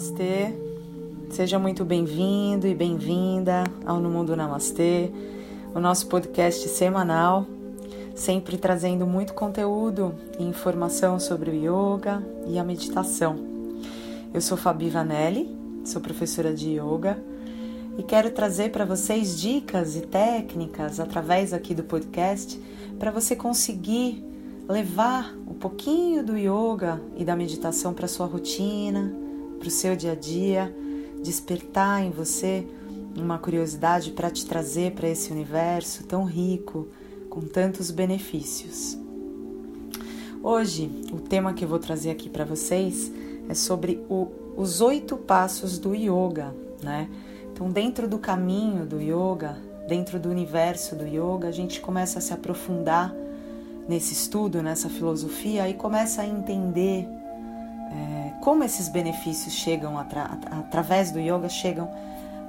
Namastê, seja muito bem-vindo e bem-vinda ao No Mundo Namastê, o nosso podcast semanal, sempre trazendo muito conteúdo e informação sobre o yoga e a meditação. Eu sou Fabi Vanelli, sou professora de yoga e quero trazer para vocês dicas e técnicas através aqui do podcast para você conseguir levar um pouquinho do yoga e da meditação para sua rotina, para o seu dia a dia, despertar em você uma curiosidade para te trazer para esse universo tão rico, com tantos benefícios. Hoje, o tema que eu vou trazer aqui para vocês é sobre o, os oito passos do yoga, né? Então, dentro do caminho do yoga, dentro do universo do yoga, a gente começa a se aprofundar nesse estudo, nessa filosofia, e começa a entender é, como esses benefícios chegam atra através do yoga chegam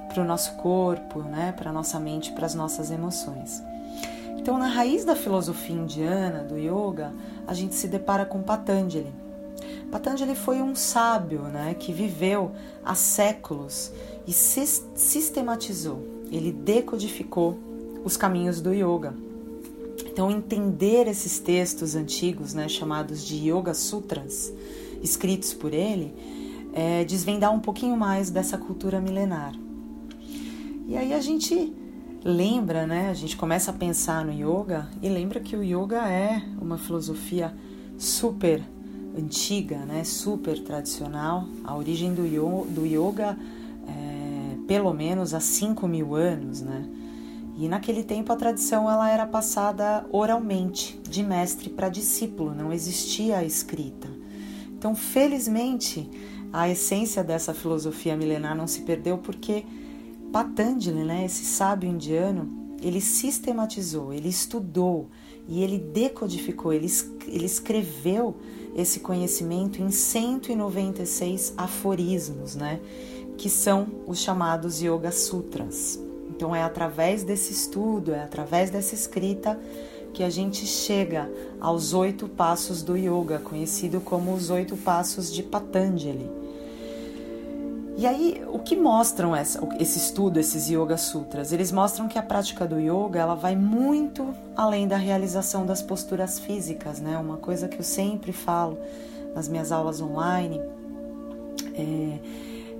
para o nosso corpo, né, para a nossa mente, para as nossas emoções. Então, na raiz da filosofia indiana, do yoga, a gente se depara com Patanjali. Patanjali foi um sábio né, que viveu há séculos e sistematizou, ele decodificou os caminhos do yoga. Então, entender esses textos antigos, né, chamados de Yoga Sutras, escritos por ele, é desvendar um pouquinho mais dessa cultura milenar. E aí a gente lembra, né? A gente começa a pensar no yoga e lembra que o yoga é uma filosofia super antiga, né? Super tradicional. A origem do, yoga, do yoga é pelo menos há 5 mil anos, né? E naquele tempo a tradição ela era passada oralmente, de mestre para discípulo, não existia a escrita. Então, felizmente, a essência dessa filosofia milenar não se perdeu porque Patanjali, né, esse sábio indiano, ele sistematizou, ele estudou e ele decodificou, ele, ele escreveu esse conhecimento em 196 aforismos, né, que são os chamados Yoga Sutras. Então é através desse estudo, é através dessa escrita que a gente chega aos oito passos do yoga, conhecido como os oito passos de Patanjali. E aí, o que mostram essa, esse estudo, esses Yoga Sutras? Eles mostram que a prática do yoga ela vai muito além da realização das posturas físicas, né? Uma coisa que eu sempre falo nas minhas aulas online. É,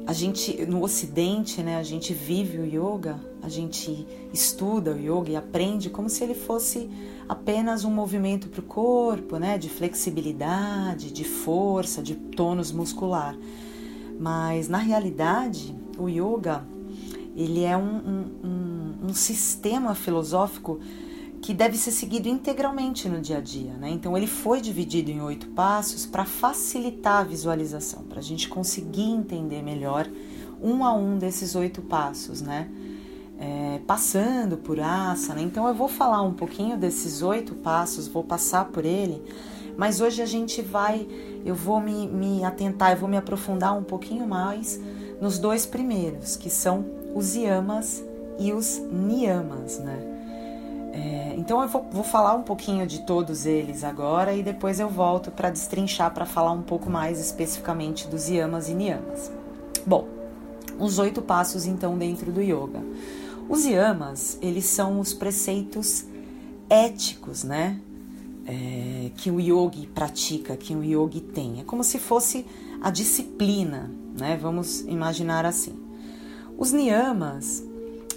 a gente, no Ocidente, né, a gente vive o yoga, a gente estuda o yoga e aprende como se ele fosse apenas um movimento para o corpo, né, de flexibilidade, de força, de tônus muscular. Mas na realidade, o yoga ele é um, um, um, um sistema filosófico que deve ser seguido integralmente no dia a dia. Né? Então, ele foi dividido em oito passos para facilitar a visualização, para a gente conseguir entender melhor um a um desses oito passos, né? É, passando por asana. Então, eu vou falar um pouquinho desses oito passos, vou passar por ele, mas hoje a gente vai eu vou me, me atentar, eu vou me aprofundar um pouquinho mais nos dois primeiros, que são os yamas e os niyamas, né? É, então eu vou, vou, falar um pouquinho de todos eles agora e depois eu volto para destrinchar para falar um pouco mais especificamente dos yamas e niyamas. Bom, os oito passos então dentro do yoga. Os yamas, eles são os preceitos éticos, né? é, que o yogi pratica, que o yogi tem. É como se fosse a disciplina, né? Vamos imaginar assim. Os niyamas,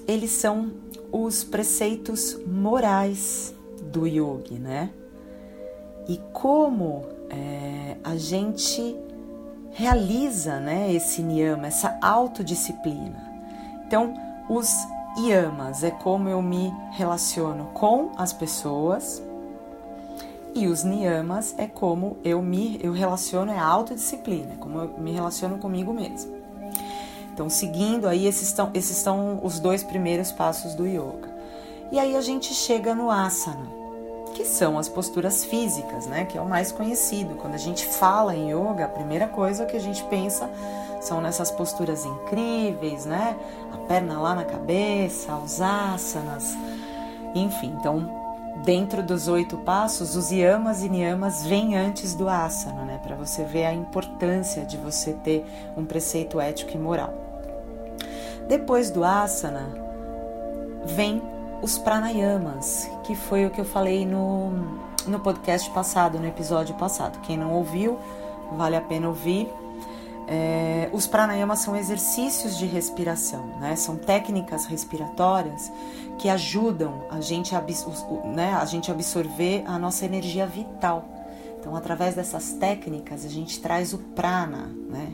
eles são os preceitos morais do yogi, né? E como é, a gente realiza né, esse niyama, essa autodisciplina. Então, os yamas é como eu me relaciono com as pessoas, e os niyamas é como eu me eu relaciono, é a autodisciplina, é como eu me relaciono comigo mesmo. Então, seguindo aí, esses estão, esses são os dois primeiros passos do yoga. E aí a gente chega no asana, que são as posturas físicas, né? Que é o mais conhecido. Quando a gente fala em yoga, a primeira coisa que a gente pensa são nessas posturas incríveis, né? A perna lá na cabeça, os asanas, enfim. Então, dentro dos oito passos, os yamas e niyamas vêm antes do asana, né? Para você ver a importância de você ter um preceito ético e moral. Depois do asana, vem os pranayamas, que foi o que eu falei no, no podcast passado, no episódio passado. Quem não ouviu, vale a pena ouvir. É, os pranayamas são exercícios de respiração, né? são técnicas respiratórias que ajudam a gente, a, né, a gente absorver a nossa energia vital. Então, através dessas técnicas, a gente traz o prana né,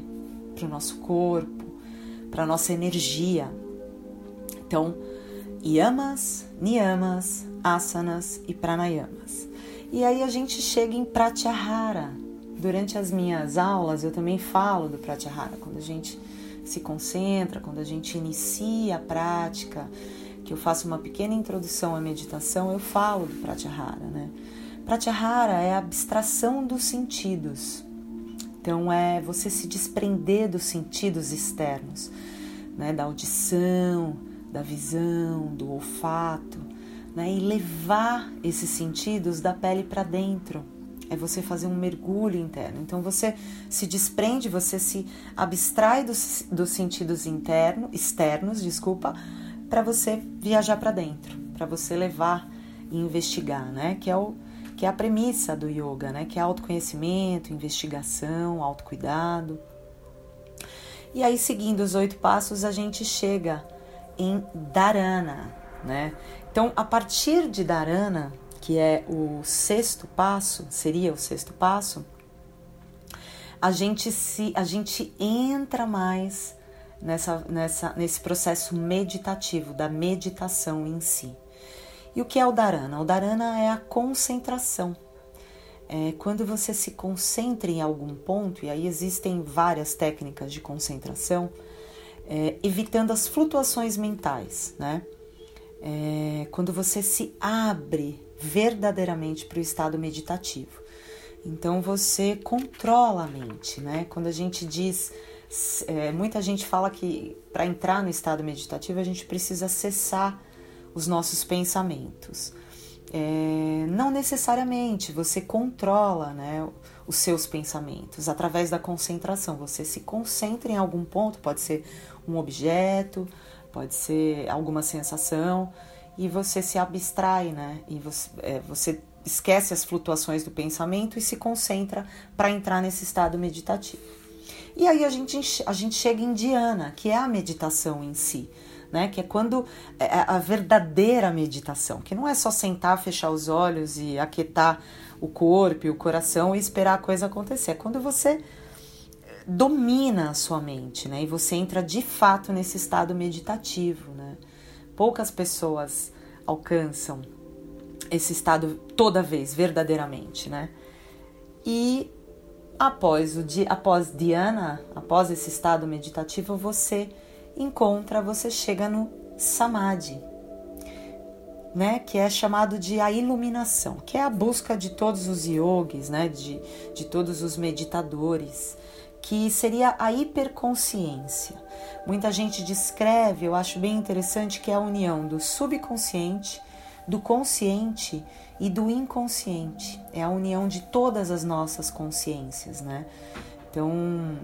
para o nosso corpo, para a nossa energia. Então, yamas, niyamas, asanas e pranayamas. E aí a gente chega em pratyahara. Durante as minhas aulas eu também falo do pratyahara, quando a gente se concentra, quando a gente inicia a prática, que eu faço uma pequena introdução à meditação, eu falo do pratyahara, né? Pratyahara é a abstração dos sentidos. Então é você se desprender dos sentidos externos, né, da audição, da visão, do olfato, né, e levar esses sentidos da pele para dentro. É você fazer um mergulho interno. Então você se desprende, você se abstrai dos, dos sentidos internos, externos, desculpa, para você viajar para dentro, para você levar e investigar, né? Que é o que é a premissa do yoga, né? Que é autoconhecimento, investigação, autocuidado. E aí, seguindo os oito passos, a gente chega em Dharana, né? Então, a partir de Dharana, que é o sexto passo, seria o sexto passo, a gente se a gente entra mais nessa, nessa nesse processo meditativo da meditação em si. E o que é o dharana? O dharana é a concentração. É quando você se concentra em algum ponto, e aí existem várias técnicas de concentração, é, evitando as flutuações mentais, né? É, quando você se abre verdadeiramente para o estado meditativo. Então você controla a mente, né? Quando a gente diz, é, muita gente fala que para entrar no estado meditativo a gente precisa cessar os nossos pensamentos. É, não necessariamente, você controla né, os seus pensamentos através da concentração. Você se concentra em algum ponto, pode ser um objeto, pode ser alguma sensação, e você se abstrai, né? E você, é, você esquece as flutuações do pensamento e se concentra para entrar nesse estado meditativo. E aí a gente, a gente chega em Diana, que é a meditação em si né? Que é quando é, é a verdadeira meditação, que não é só sentar, fechar os olhos e aquietar o corpo e o coração e esperar a coisa acontecer. É quando você domina a sua mente, né? E você entra de fato nesse estado meditativo, né? Poucas pessoas alcançam esse estado toda vez, verdadeiramente, né? E após o após Diana, após esse estado meditativo, você encontra, você chega no samadhi, né, que é chamado de a iluminação, que é a busca de todos os yogis, né, de, de todos os meditadores, que seria a hiperconsciência. Muita gente descreve, eu acho bem interessante, que é a união do subconsciente, do consciente e do inconsciente. É a união de todas as nossas consciências, né? Então,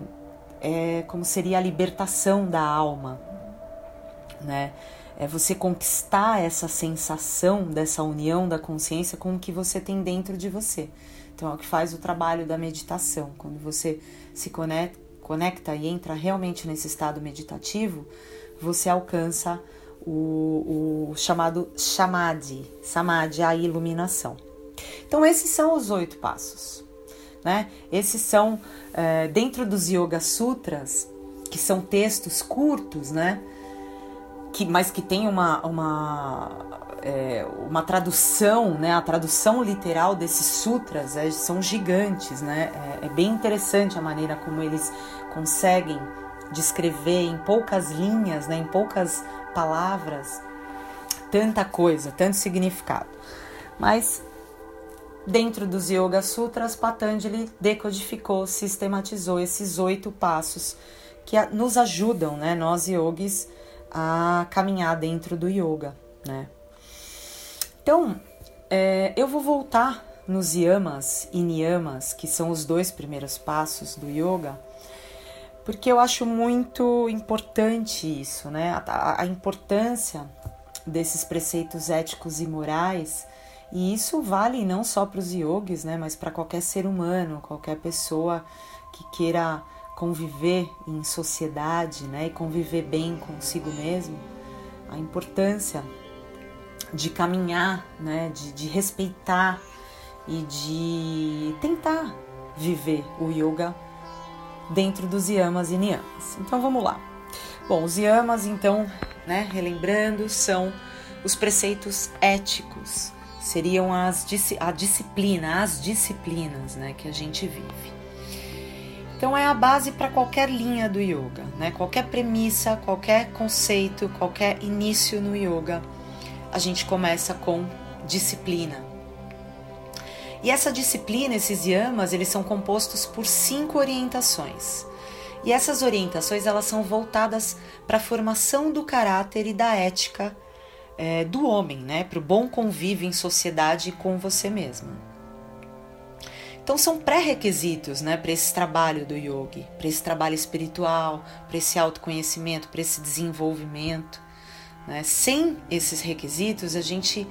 é como seria a libertação da alma, né? É você conquistar essa sensação dessa união da consciência com o que você tem dentro de você. Então é o que faz o trabalho da meditação. Quando você se conecta, e entra realmente nesse estado meditativo, você alcança o, o chamado samadhi, samadhi, a iluminação. Então esses são os oito passos. Né? Esses são, é, dentro dos Yoga Sutras, que são textos curtos, né? que, mas que tem uma, uma, é, uma tradução, né? a tradução literal desses sutras é, são gigantes. Né? É, é bem interessante a maneira como eles conseguem descrever em poucas linhas, né? em poucas palavras, tanta coisa, tanto significado. Mas Dentro dos Yoga Sutras, Patanjali decodificou, sistematizou esses oito passos que nos ajudam, né, nós yogis, a caminhar dentro do yoga, né? Então, é, eu vou voltar nos yamas e niyamas, que são os dois primeiros passos do yoga, porque eu acho muito importante isso, né? A, a importância desses preceitos éticos e morais, e isso vale não só para os yogis, né? Mas para qualquer ser humano, qualquer pessoa que queira conviver em sociedade, né? E conviver bem consigo mesmo, a importância de caminhar, né? De, de respeitar e de tentar viver o yoga dentro dos yamas e niyamas. Então vamos lá. Bom, os yamas, então, né, relembrando, são os preceitos éticos, seriam as, a disciplina, as disciplinas né, que a gente vive. Então é a base para qualquer linha do yoga, né? Qualquer premissa, qualquer conceito, qualquer início no yoga, a gente começa com disciplina. E essa disciplina, esses yamas, eles são compostos por cinco orientações. E essas orientações elas são voltadas para a formação do caráter e da ética é, do homem, né? Para o bom convívio em sociedade com você mesmo. Então são pré-requisitos, né, para esse trabalho do yogi, para esse trabalho espiritual, para esse autoconhecimento, para esse desenvolvimento. Né? Sem esses requisitos, a gente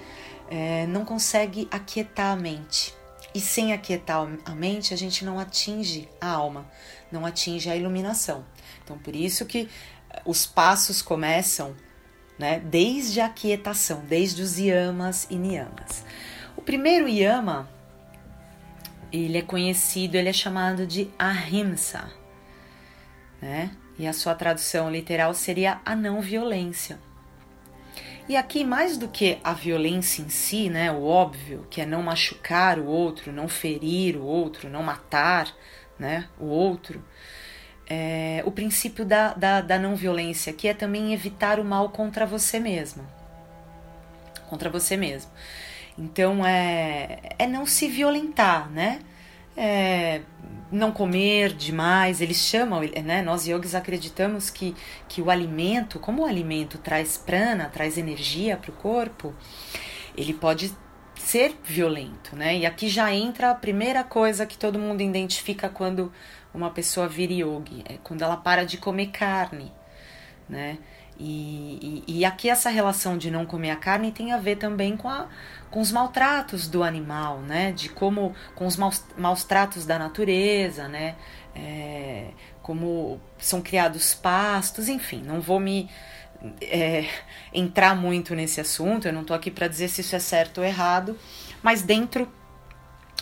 é, não consegue aquietar a mente. E sem aquietar a mente, a gente não atinge a alma, não atinge a iluminação. Então, por isso que eh, os passos começam né, desde a aquietação, desde os yamas e niyamas. O primeiro yama, ele é conhecido, ele é chamado de ahimsa, né? E a sua tradução literal seria a não violência. E aqui, mais do que a violência em si, né, o óbvio, que é não machucar o outro, não ferir o outro, não matar né, o outro, é, o princípio da, da, da não violência, que é também evitar o mal contra você mesmo. Contra você mesmo. Então, é, é não se violentar, né? É, não comer demais, eles chamam, né? Nós yogis acreditamos que, que o alimento, como o alimento traz prana, traz energia para o corpo, ele pode ser violento, né? E aqui já entra a primeira coisa que todo mundo identifica quando uma pessoa vira yogi, é quando ela para de comer carne, né? E, e, e, aqui essa relação de não comer a carne tem a ver também com, a, com os maltratos do animal, né? De como com os maus, maus tratos da natureza, né? É, como são criados pastos, enfim, não vou me é, entrar muito nesse assunto. Eu não estou aqui para dizer se isso é certo ou errado, mas dentro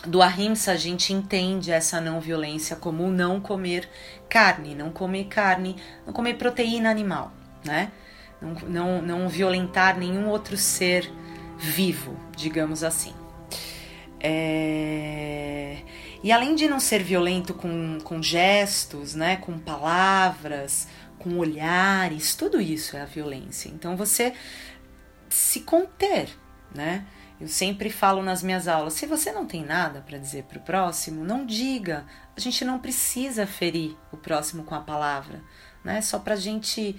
do ahimsa a gente entende essa não violência como não comer carne, não comer carne, não comer proteína animal né? Não, não, não violentar nenhum outro ser vivo, digamos assim. É... E além de não ser violento com, com gestos, né, com palavras, com olhares, tudo isso é a violência. Então você se conter, né? Eu sempre falo nas minhas aulas: se você não tem nada para dizer para o próximo, não diga. A gente não precisa ferir o próximo com a palavra, né? Só para gente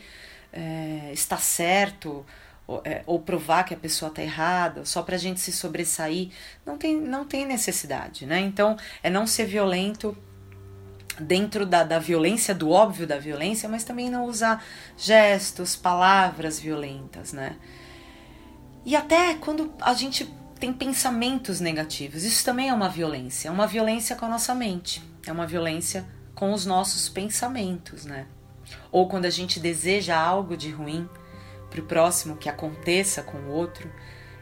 é, está certo ou, é, ou, provar que a pessoa está errada, só para a gente se sobressair, não tem, não tem necessidade, né? Então, é não ser violento dentro da, da violência, do óbvio da violência, mas também não usar gestos, palavras violentas, né? E até quando a gente tem pensamentos negativos, isso também é uma violência, é uma violência com a nossa mente, é uma violência com os nossos pensamentos, né? Ou quando a gente deseja algo de ruim para o próximo que aconteça com o outro,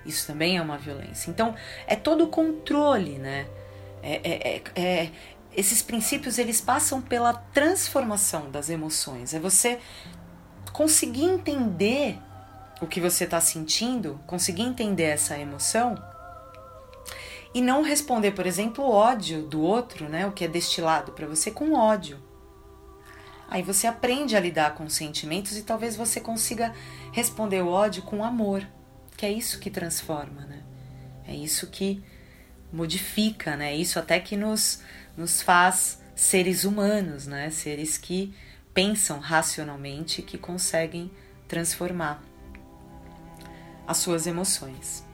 isso também é uma violência. Então, é todo o controle, né? É, é, é, é, esses princípios eles passam pela transformação das emoções. É você conseguir entender o que você está sentindo, conseguir entender essa emoção e não responder, por exemplo, o ódio do outro, né? O que é destilado para você com ódio. Aí você aprende a lidar com sentimentos e talvez você consiga responder o ódio com amor, que é isso que transforma, né? É isso que modifica, né? É isso até que nos, nos faz seres humanos, né? Seres que pensam racionalmente, que conseguem transformar as suas emoções.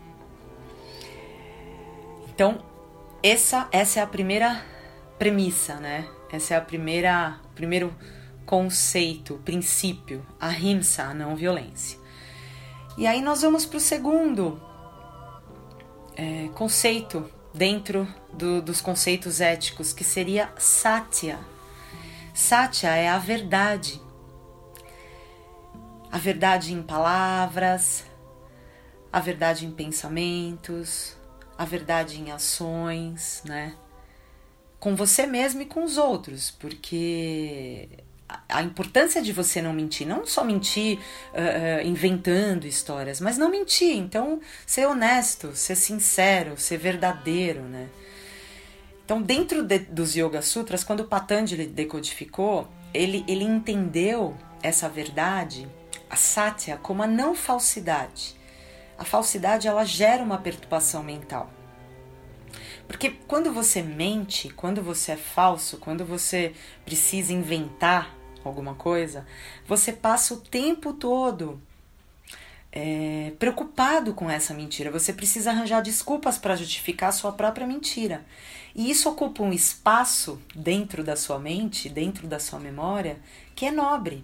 Então, essa, essa é a primeira premissa, né? Essa é a primeira, primeiro conceito, princípio, a rimsa, a não violência. E aí nós vamos para o segundo é, conceito dentro do, dos conceitos éticos, que seria satya. Satya é a verdade. A verdade em palavras, a verdade em pensamentos, a verdade em ações, né? Com você mesmo e com os outros, porque a importância de você não mentir, não só mentir uh, inventando histórias, mas não mentir. Então, ser honesto, ser sincero, ser verdadeiro, né? Então, dentro de, dos Yoga Sutras, quando Patanjali decodificou, ele, ele entendeu essa verdade, a satya, como a não falsidade. A falsidade, ela gera uma perturbação mental. Porque quando você mente, quando você é falso, quando você precisa inventar alguma coisa, você passa o tempo todo é, preocupado com essa mentira. Você precisa arranjar desculpas para justificar a sua própria mentira. E isso ocupa um espaço dentro da sua mente, dentro da sua memória, que é nobre.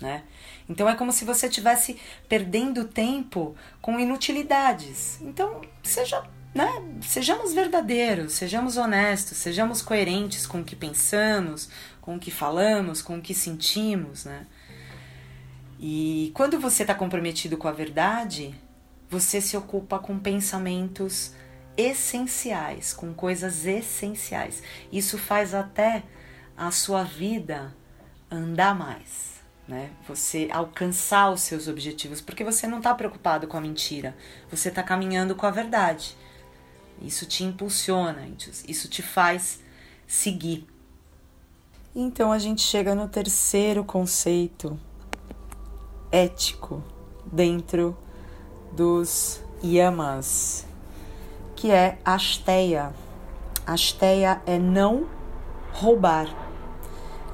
Né? Então é como se você estivesse perdendo tempo com inutilidades. Então seja, né? Sejamos verdadeiros, sejamos honestos, sejamos coerentes com o que pensamos, com o que falamos, com o que sentimos, né? E quando você está comprometido com a verdade, você se ocupa com pensamentos essenciais, com coisas essenciais. Isso faz até a sua vida andar mais, né? Você alcançar os seus objetivos, porque você não está preocupado com a mentira, você está caminhando com a verdade. Isso te impulsiona, isso te faz seguir. Então a gente chega no terceiro conceito ético dentro dos yamas, que é asteia. Asteia é não roubar.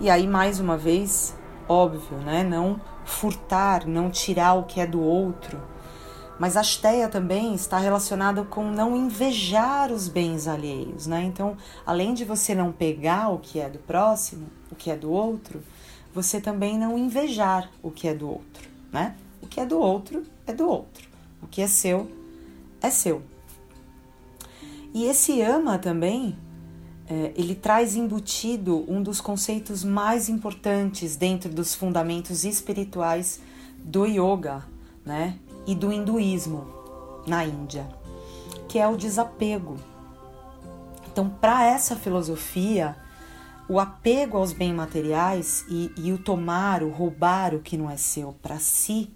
E aí mais uma vez, óbvio, né? Não furtar, não tirar o que é do outro. Mas asteia também está relacionada com não invejar os bens alheios, né? Então, além de você não pegar o que é do próximo, o que é do outro, você também não invejar o que é do outro, né? O que é do outro é do outro. O que é seu é seu. E esse ama também, é, ele traz embutido um dos conceitos mais importantes dentro dos fundamentos espirituais do yoga, né? E do hinduísmo na Índia, que é o desapego. Então, para essa filosofia, o apego aos bens materiais e, e, o tomar, o roubar o que não é seu para si,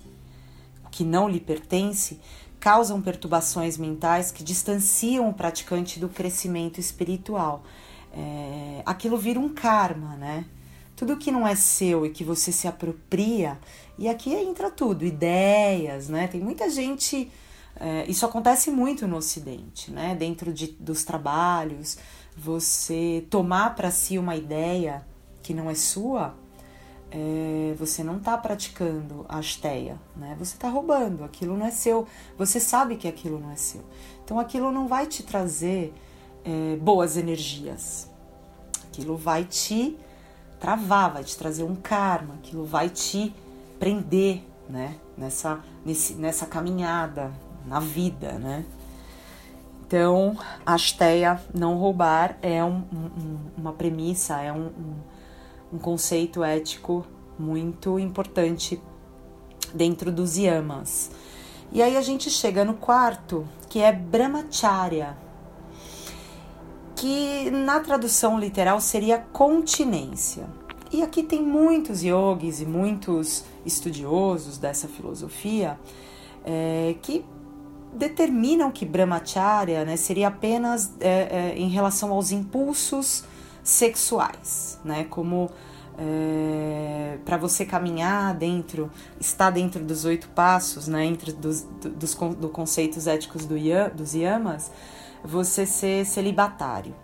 o que não lhe pertence, causam perturbações mentais que distanciam o praticante do crescimento espiritual. É, aquilo vira um karma, né? Tudo que não é seu e que você se apropria e aqui entra tudo, ideias, né? Tem muita gente. É, isso acontece muito no Ocidente, né? Dentro de, dos trabalhos, você tomar para si uma ideia que não é sua, é, você não está praticando a asteia, né? Você está roubando, aquilo não é seu. Você sabe que aquilo não é seu. Então aquilo não vai te trazer é, boas energias. Aquilo vai te travar, vai te trazer um karma, aquilo vai te prender, né? Nessa, nesse, nessa caminhada na vida, né? Então, asteia, não roubar, é um, um, uma premissa, é um, um, conceito ético muito importante dentro dos yamas. E aí a gente chega no quarto, que é brahmacharya, que na tradução literal seria continência. E aqui tem muitos yogis e muitos estudiosos dessa filosofia é, que determinam que brahmacharya né, seria apenas é, é, em relação aos impulsos sexuais, né, como é, para você caminhar dentro, estar dentro dos oito passos, né, entre dos, dos, dos conceitos éticos do, dos yamas, você ser celibatário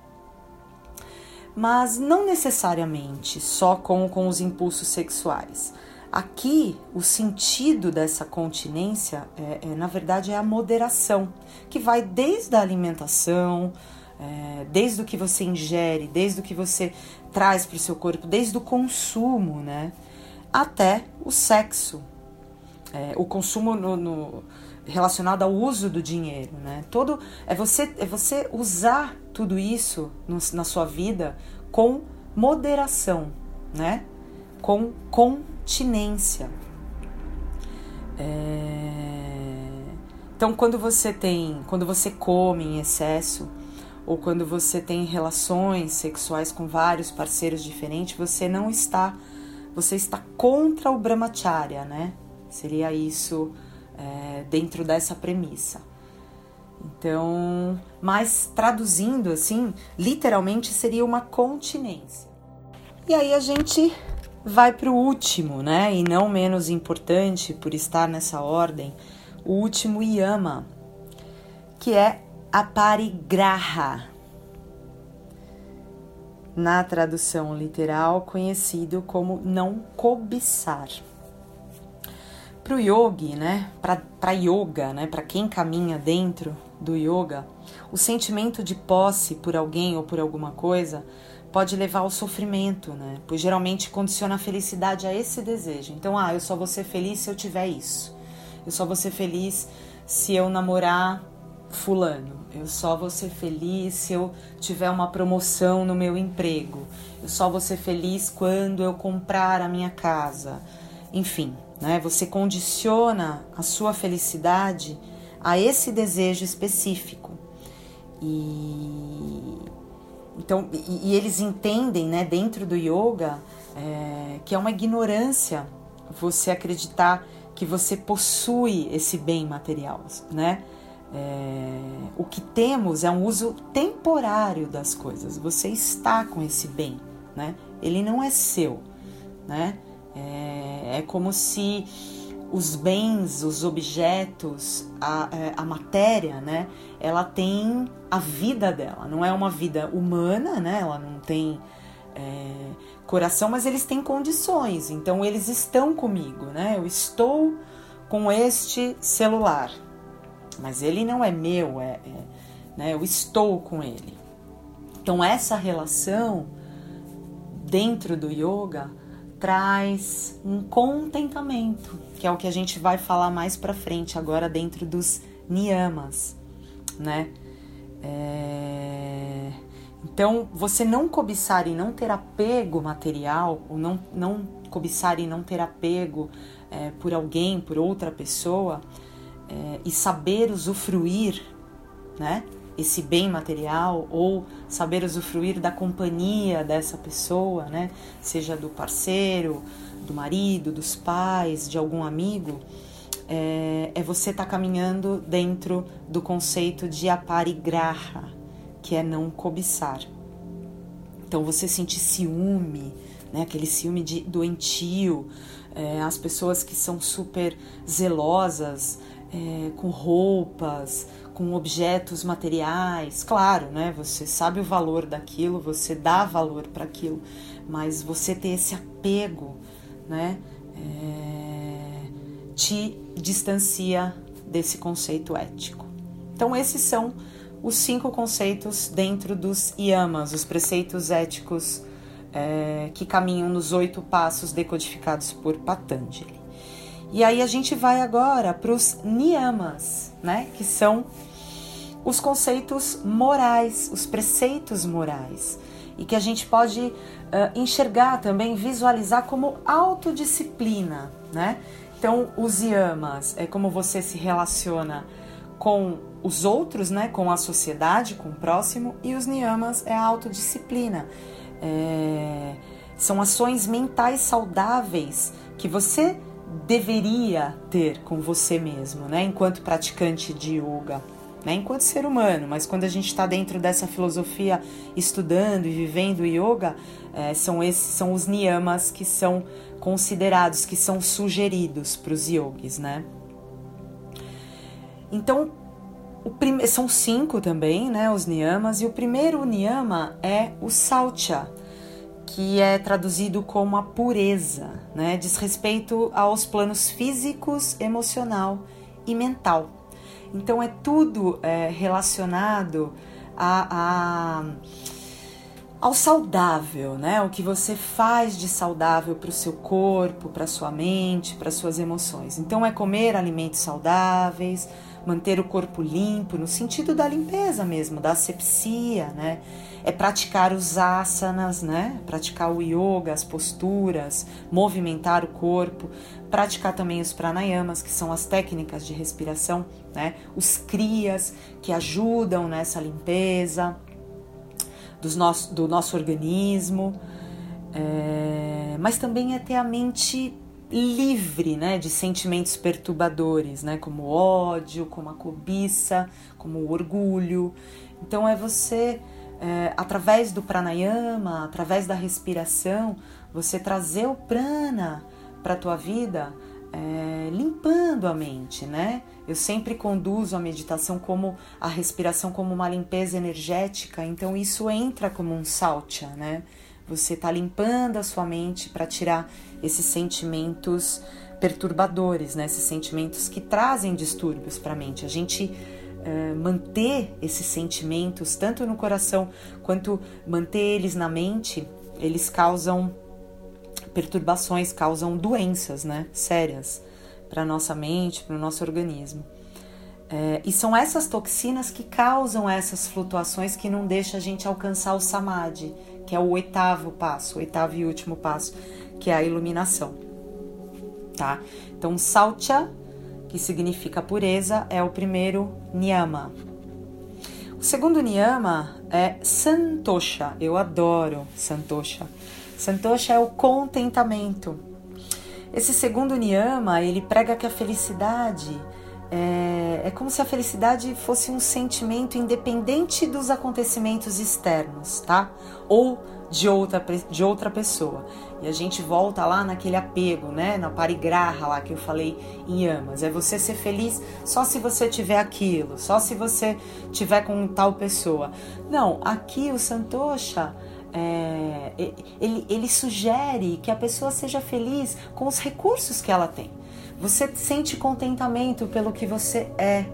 mas não necessariamente só com, com os impulsos sexuais. Aqui, o sentido dessa continência, é, é, na verdade, é a moderação, que vai desde a alimentação, é, desde o que você ingere, desde o que você traz para o seu corpo, desde o consumo, né? Até o sexo, é, o consumo no, no, relacionado ao uso do dinheiro, né? Todo é você é você usar tudo isso no, na sua vida com moderação, né? Com continência. É... Então, quando você tem, quando você come em excesso, ou quando você tem relações sexuais com vários parceiros diferentes, você não está, você está contra o brahmacharya, né? Seria isso é, dentro dessa premissa. Então, mas traduzindo assim, literalmente seria uma continência. E aí a gente vai para o último, né? E não menos importante por estar nessa ordem, o último yama, que é a parigraha. Na tradução literal, conhecido como não cobiçar. Para o yogi, né? Para yoga, né? Para quem caminha dentro do yoga, o sentimento de posse por alguém ou por alguma coisa pode levar ao sofrimento, né? Pois geralmente condiciona a felicidade a esse desejo. Então, ah, eu só vou ser feliz se eu tiver isso. Eu só vou ser feliz se eu namorar fulano. Eu só vou ser feliz se eu tiver uma promoção no meu emprego. Eu só vou ser feliz quando eu comprar a minha casa. Enfim, né? Você condiciona a sua felicidade a esse desejo específico. E então, e, e eles entendem, né, dentro do yoga, é, que é uma ignorância você acreditar que você possui esse bem material, né? É, o que temos é um uso temporário das coisas. Você está com esse bem, né? Ele não é seu, né? É, é como se os bens, os objetos, a, é, a matéria, né? Ela tem a vida dela. Não é uma vida humana, né? Ela não tem é, coração, mas eles têm condições. Então eles estão comigo, né? Eu estou com este celular, mas ele não é meu, é, é né? Eu estou com ele. Então essa relação dentro do yoga traz um contentamento, que é o que a gente vai falar mais para frente agora dentro dos niyamas, né? É... Então, você não cobiçar e não ter apego material, ou não, não cobiçar e não ter apego é, por alguém, por outra pessoa, é, e saber usufruir, né? Esse bem material ou saber usufruir da companhia dessa pessoa, né? Seja do parceiro, do marido, dos pais, de algum amigo, é, é você estar tá caminhando dentro do conceito de aparigraha, que é não cobiçar. Então você sentir ciúme, né? Aquele ciúme de doentio, é, as pessoas que são super zelosas é, com roupas, com objetos materiais. Claro, né? Você sabe o valor daquilo, você dá valor para aquilo, mas você ter esse apego, né? É, te distancia desse conceito ético. Então, esses são os cinco conceitos dentro dos yamas, os preceitos éticos é, que caminham nos oito passos decodificados por Patanjali. E aí a gente vai agora para os niyamas, né? Que são os conceitos morais, os preceitos morais, e que a gente pode uh, enxergar também, visualizar como autodisciplina, né? Então, os yamas é como você se relaciona com os outros, né? Com a sociedade, com o próximo, e os niyamas é a autodisciplina. É... São ações mentais saudáveis que você deveria ter com você mesmo, né? Enquanto praticante de yoga, né? Enquanto ser humano, mas quando a gente está dentro dessa filosofia, estudando e vivendo yoga, é, são esses são os niyamas que são considerados, que são sugeridos para os yogis, né? Então, são cinco também, né? Os niyamas e o primeiro niyama é o saucha que é traduzido como a pureza, né? diz respeito aos planos físicos, emocional e mental. Então é tudo é, relacionado a, a ao saudável, né? O que você faz de saudável para o seu corpo, para sua mente, para suas emoções. Então é comer alimentos saudáveis, manter o corpo limpo, no sentido da limpeza mesmo, da asepsia, né? É praticar os asanas, né? Praticar o yoga, as posturas, movimentar o corpo, praticar também os pranayamas, que são as técnicas de respiração, né? Os kriyas que ajudam nessa limpeza dos nosso, do nosso organismo, é, mas também é ter a mente livre né, de sentimentos perturbadores, né, como ódio, como a cobiça, como o orgulho. Então é você, é, através do pranayama, através da respiração, você trazer o prana para a tua vida, é, limpando a mente, né? Eu sempre conduzo a meditação como a respiração como uma limpeza energética, então isso entra como um saltya, né? Você está limpando a sua mente para tirar esses sentimentos perturbadores, né? Esses sentimentos que trazem distúrbios para a mente. A gente é, manter esses sentimentos tanto no coração quanto manter eles na mente, eles causam perturbações, causam doenças, né? Sérias para nossa mente, para o nosso organismo. É, e são essas toxinas que causam essas flutuações que não deixa a gente alcançar o samadhi, que é o oitavo passo, o oitavo e último passo, que é a iluminação. Tá? Então, Sautya, que significa pureza, é o primeiro niyama. O segundo niyama é Santosha. Eu adoro Santosha. Santosha é o contentamento. Esse segundo niyama, ele prega que a felicidade é, é como se a felicidade fosse um sentimento independente dos acontecimentos externos, tá? Ou de outra, de outra pessoa. E a gente volta lá naquele apego, né? Na parigraha lá que eu falei em Yamas. É você ser feliz só se você tiver aquilo, só se você tiver com tal pessoa. Não, aqui o Santosha é, ele, ele sugere que a pessoa seja feliz com os recursos que ela tem. Você sente contentamento pelo que você é,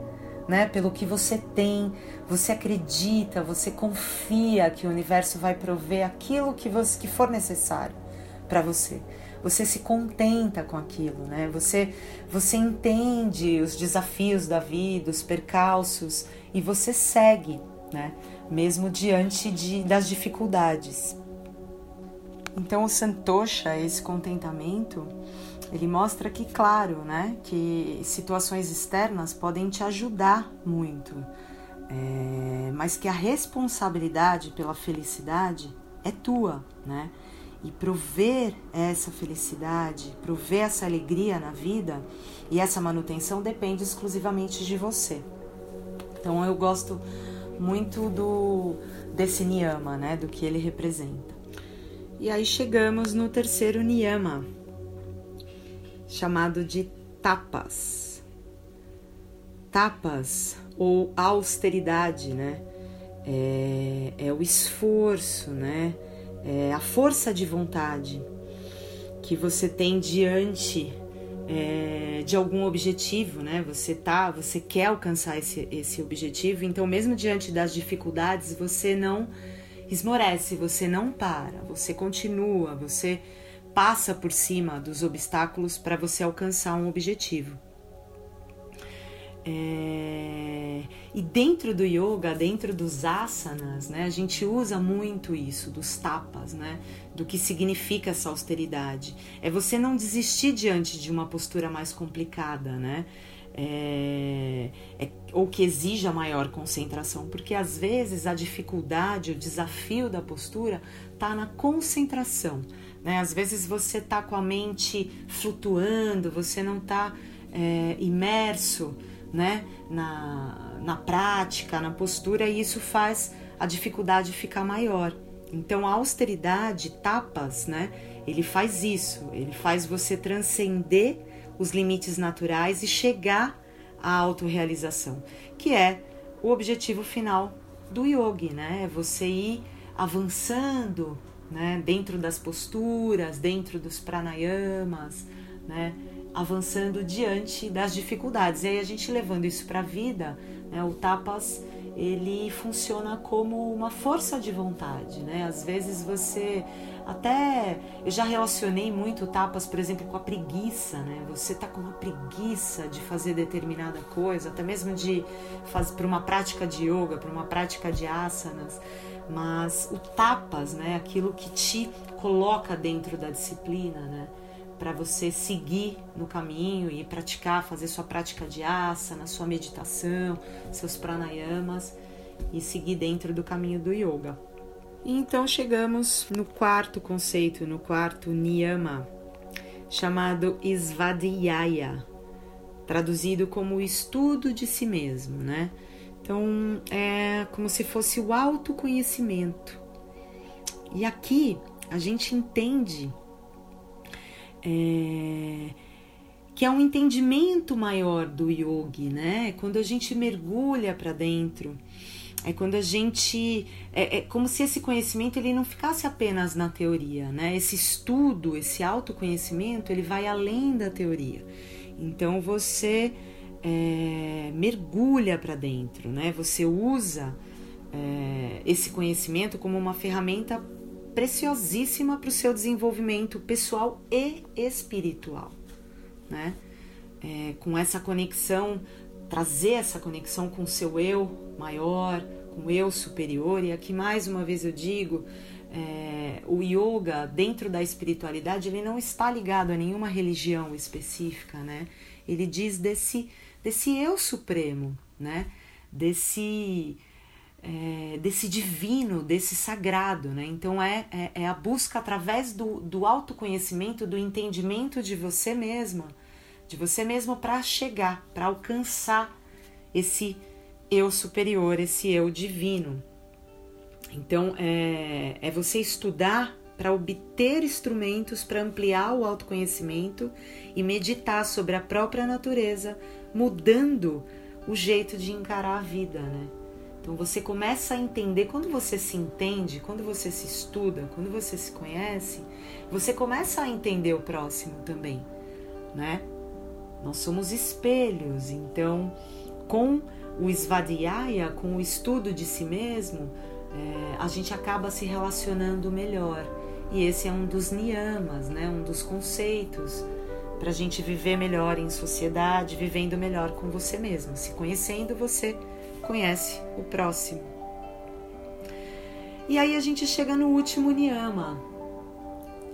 né? Pelo que você tem, você acredita, você confia que o universo vai prover aquilo que, você, que for necessário para você. Você se contenta com aquilo, né? Você você entende os desafios da vida, os percalços e você segue, né? mesmo diante de, das dificuldades. Então o santosha, esse contentamento, ele mostra que, claro, né, que situações externas podem te ajudar muito, é, mas que a responsabilidade pela felicidade é tua, né? E prover essa felicidade, prover essa alegria na vida e essa manutenção depende exclusivamente de você. Então eu gosto muito do desse niyama, né, do que ele representa. E aí chegamos no terceiro niyama, chamado de tapas. Tapas ou austeridade, né? É, é o esforço, né? É a força de vontade que você tem diante é, de algum objetivo, né? Você tá, você quer alcançar esse, esse objetivo, então mesmo diante das dificuldades, você não esmorece, você não para, você continua, você passa por cima dos obstáculos para você alcançar um objetivo. É... E dentro do yoga, dentro dos asanas, né, a gente usa muito isso, dos tapas, né, do que significa essa austeridade. É você não desistir diante de uma postura mais complicada, né? É, é, ou que exija maior concentração, porque às vezes a dificuldade, o desafio da postura está na concentração. Né? Às vezes você está com a mente flutuando, você não está é, imerso né, na, na prática, na postura, e isso faz a dificuldade ficar maior. Então a austeridade, tapas, né, ele faz isso, ele faz você transcender os limites naturais e chegar à autorrealização, que é o objetivo final do yogi, né? É você ir avançando, né, dentro das posturas, dentro dos pranayamas, né? avançando diante das dificuldades. E aí a gente levando isso para a vida, né, o tapas ele funciona como uma força de vontade, né? Às vezes você até eu já relacionei muito tapas, por exemplo, com a preguiça, né? Você tá com uma preguiça de fazer determinada coisa, até mesmo de fazer para uma prática de yoga, para uma prática de asanas, mas o tapas, né? Aquilo que te coloca dentro da disciplina, né? Para você seguir no caminho e praticar, fazer sua prática de asana, sua meditação, seus pranayamas e seguir dentro do caminho do yoga. Então chegamos no quarto conceito, no quarto niyama, chamado Svadhyaya, traduzido como estudo de si mesmo, né? Então é como se fosse o autoconhecimento. E aqui a gente entende é, que é um entendimento maior do yogi, né? Quando a gente mergulha para dentro é quando a gente é, é, como se esse conhecimento ele não ficasse apenas na teoria, né? Esse estudo, esse autoconhecimento, ele vai além da teoria. Então você é, mergulha para dentro, né? Você usa é, esse conhecimento como uma ferramenta preciosíssima para o seu desenvolvimento pessoal e espiritual, né? É, com essa conexão trazer essa conexão com o seu eu maior, com o eu superior. E aqui mais uma vez eu digo, é, o yoga dentro da espiritualidade ele não está ligado a nenhuma religião específica, né? Ele diz desse desse eu supremo, né? Desse é, desse divino, desse sagrado, né? Então é, é, é a busca através do, do autoconhecimento, do entendimento de você mesma de você mesmo para chegar, para alcançar esse eu superior, esse eu divino. Então é, é você estudar para obter instrumentos para ampliar o autoconhecimento e meditar sobre a própria natureza, mudando o jeito de encarar a vida, né? Então você começa a entender, quando você se entende, quando você se estuda, quando você se conhece, você começa a entender o próximo também, né? Nós somos espelhos, então, com o Svadhyaya, com o estudo de si mesmo, é, a gente acaba se relacionando melhor. E esse é um dos niyamas, né? um dos conceitos para a gente viver melhor em sociedade, vivendo melhor com você mesmo. Se conhecendo, você conhece o próximo. E aí a gente chega no último niyama,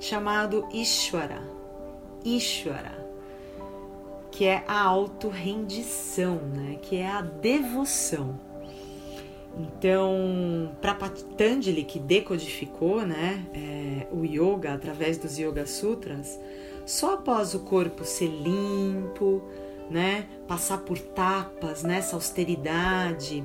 chamado Ishvara. Ishvara que é a auto-rendição, né? que é a devoção. Então, para Patanjali, que decodificou né, é, o yoga através dos Yoga Sutras, só após o corpo ser limpo, né, passar por tapas nessa austeridade,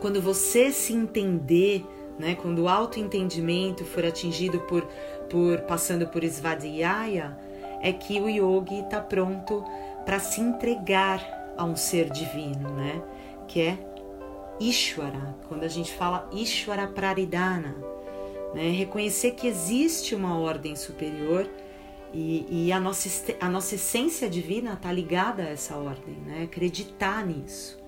quando você se entender, né, quando o autoentendimento for atingido por, por passando por Svadhyaya, é que o yogi está pronto para se entregar a um ser divino, né? Que é Ishvara. Quando a gente fala Ishvara Praridana, né? Reconhecer que existe uma ordem superior e, e a, nossa, a nossa essência divina está ligada a essa ordem, né? Acreditar nisso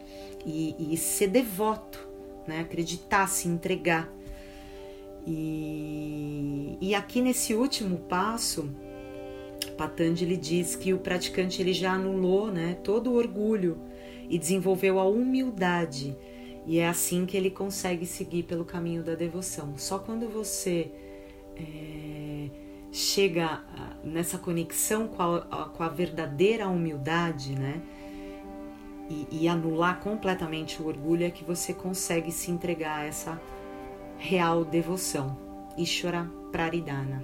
e, e ser devoto, né? Acreditar, se entregar. E, e aqui nesse último passo, Patanjali diz que o praticante ele já anulou né, todo o orgulho e desenvolveu a humildade. E é assim que ele consegue seguir pelo caminho da devoção. Só quando você é, chega nessa conexão com a, com a verdadeira humildade, né? E, e, anular completamente o orgulho é que você consegue se entregar a essa real devoção. Ishvara Praridana.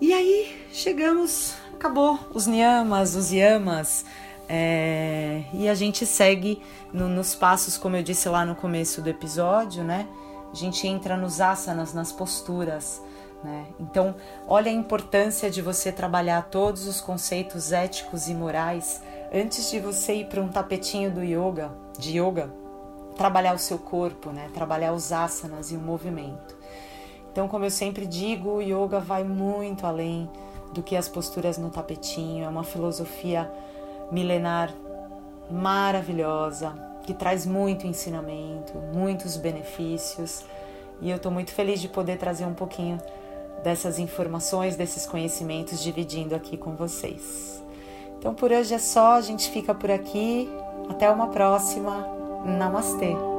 E aí chegamos, acabou os niyamas, os yamas, é, e a gente segue no, nos passos, como eu disse lá no começo do episódio, né? A gente entra nos asanas, nas posturas. Né? Então, olha a importância de você trabalhar todos os conceitos éticos e morais antes de você ir para um tapetinho do yoga, de yoga, trabalhar o seu corpo, né? Trabalhar os asanas e o movimento. Então, como eu sempre digo, o yoga vai muito além do que as posturas no tapetinho, é uma filosofia milenar maravilhosa, que traz muito ensinamento, muitos benefícios, e eu estou muito feliz de poder trazer um pouquinho dessas informações, desses conhecimentos, dividindo aqui com vocês. Então por hoje é só, a gente fica por aqui. Até uma próxima. Namastê!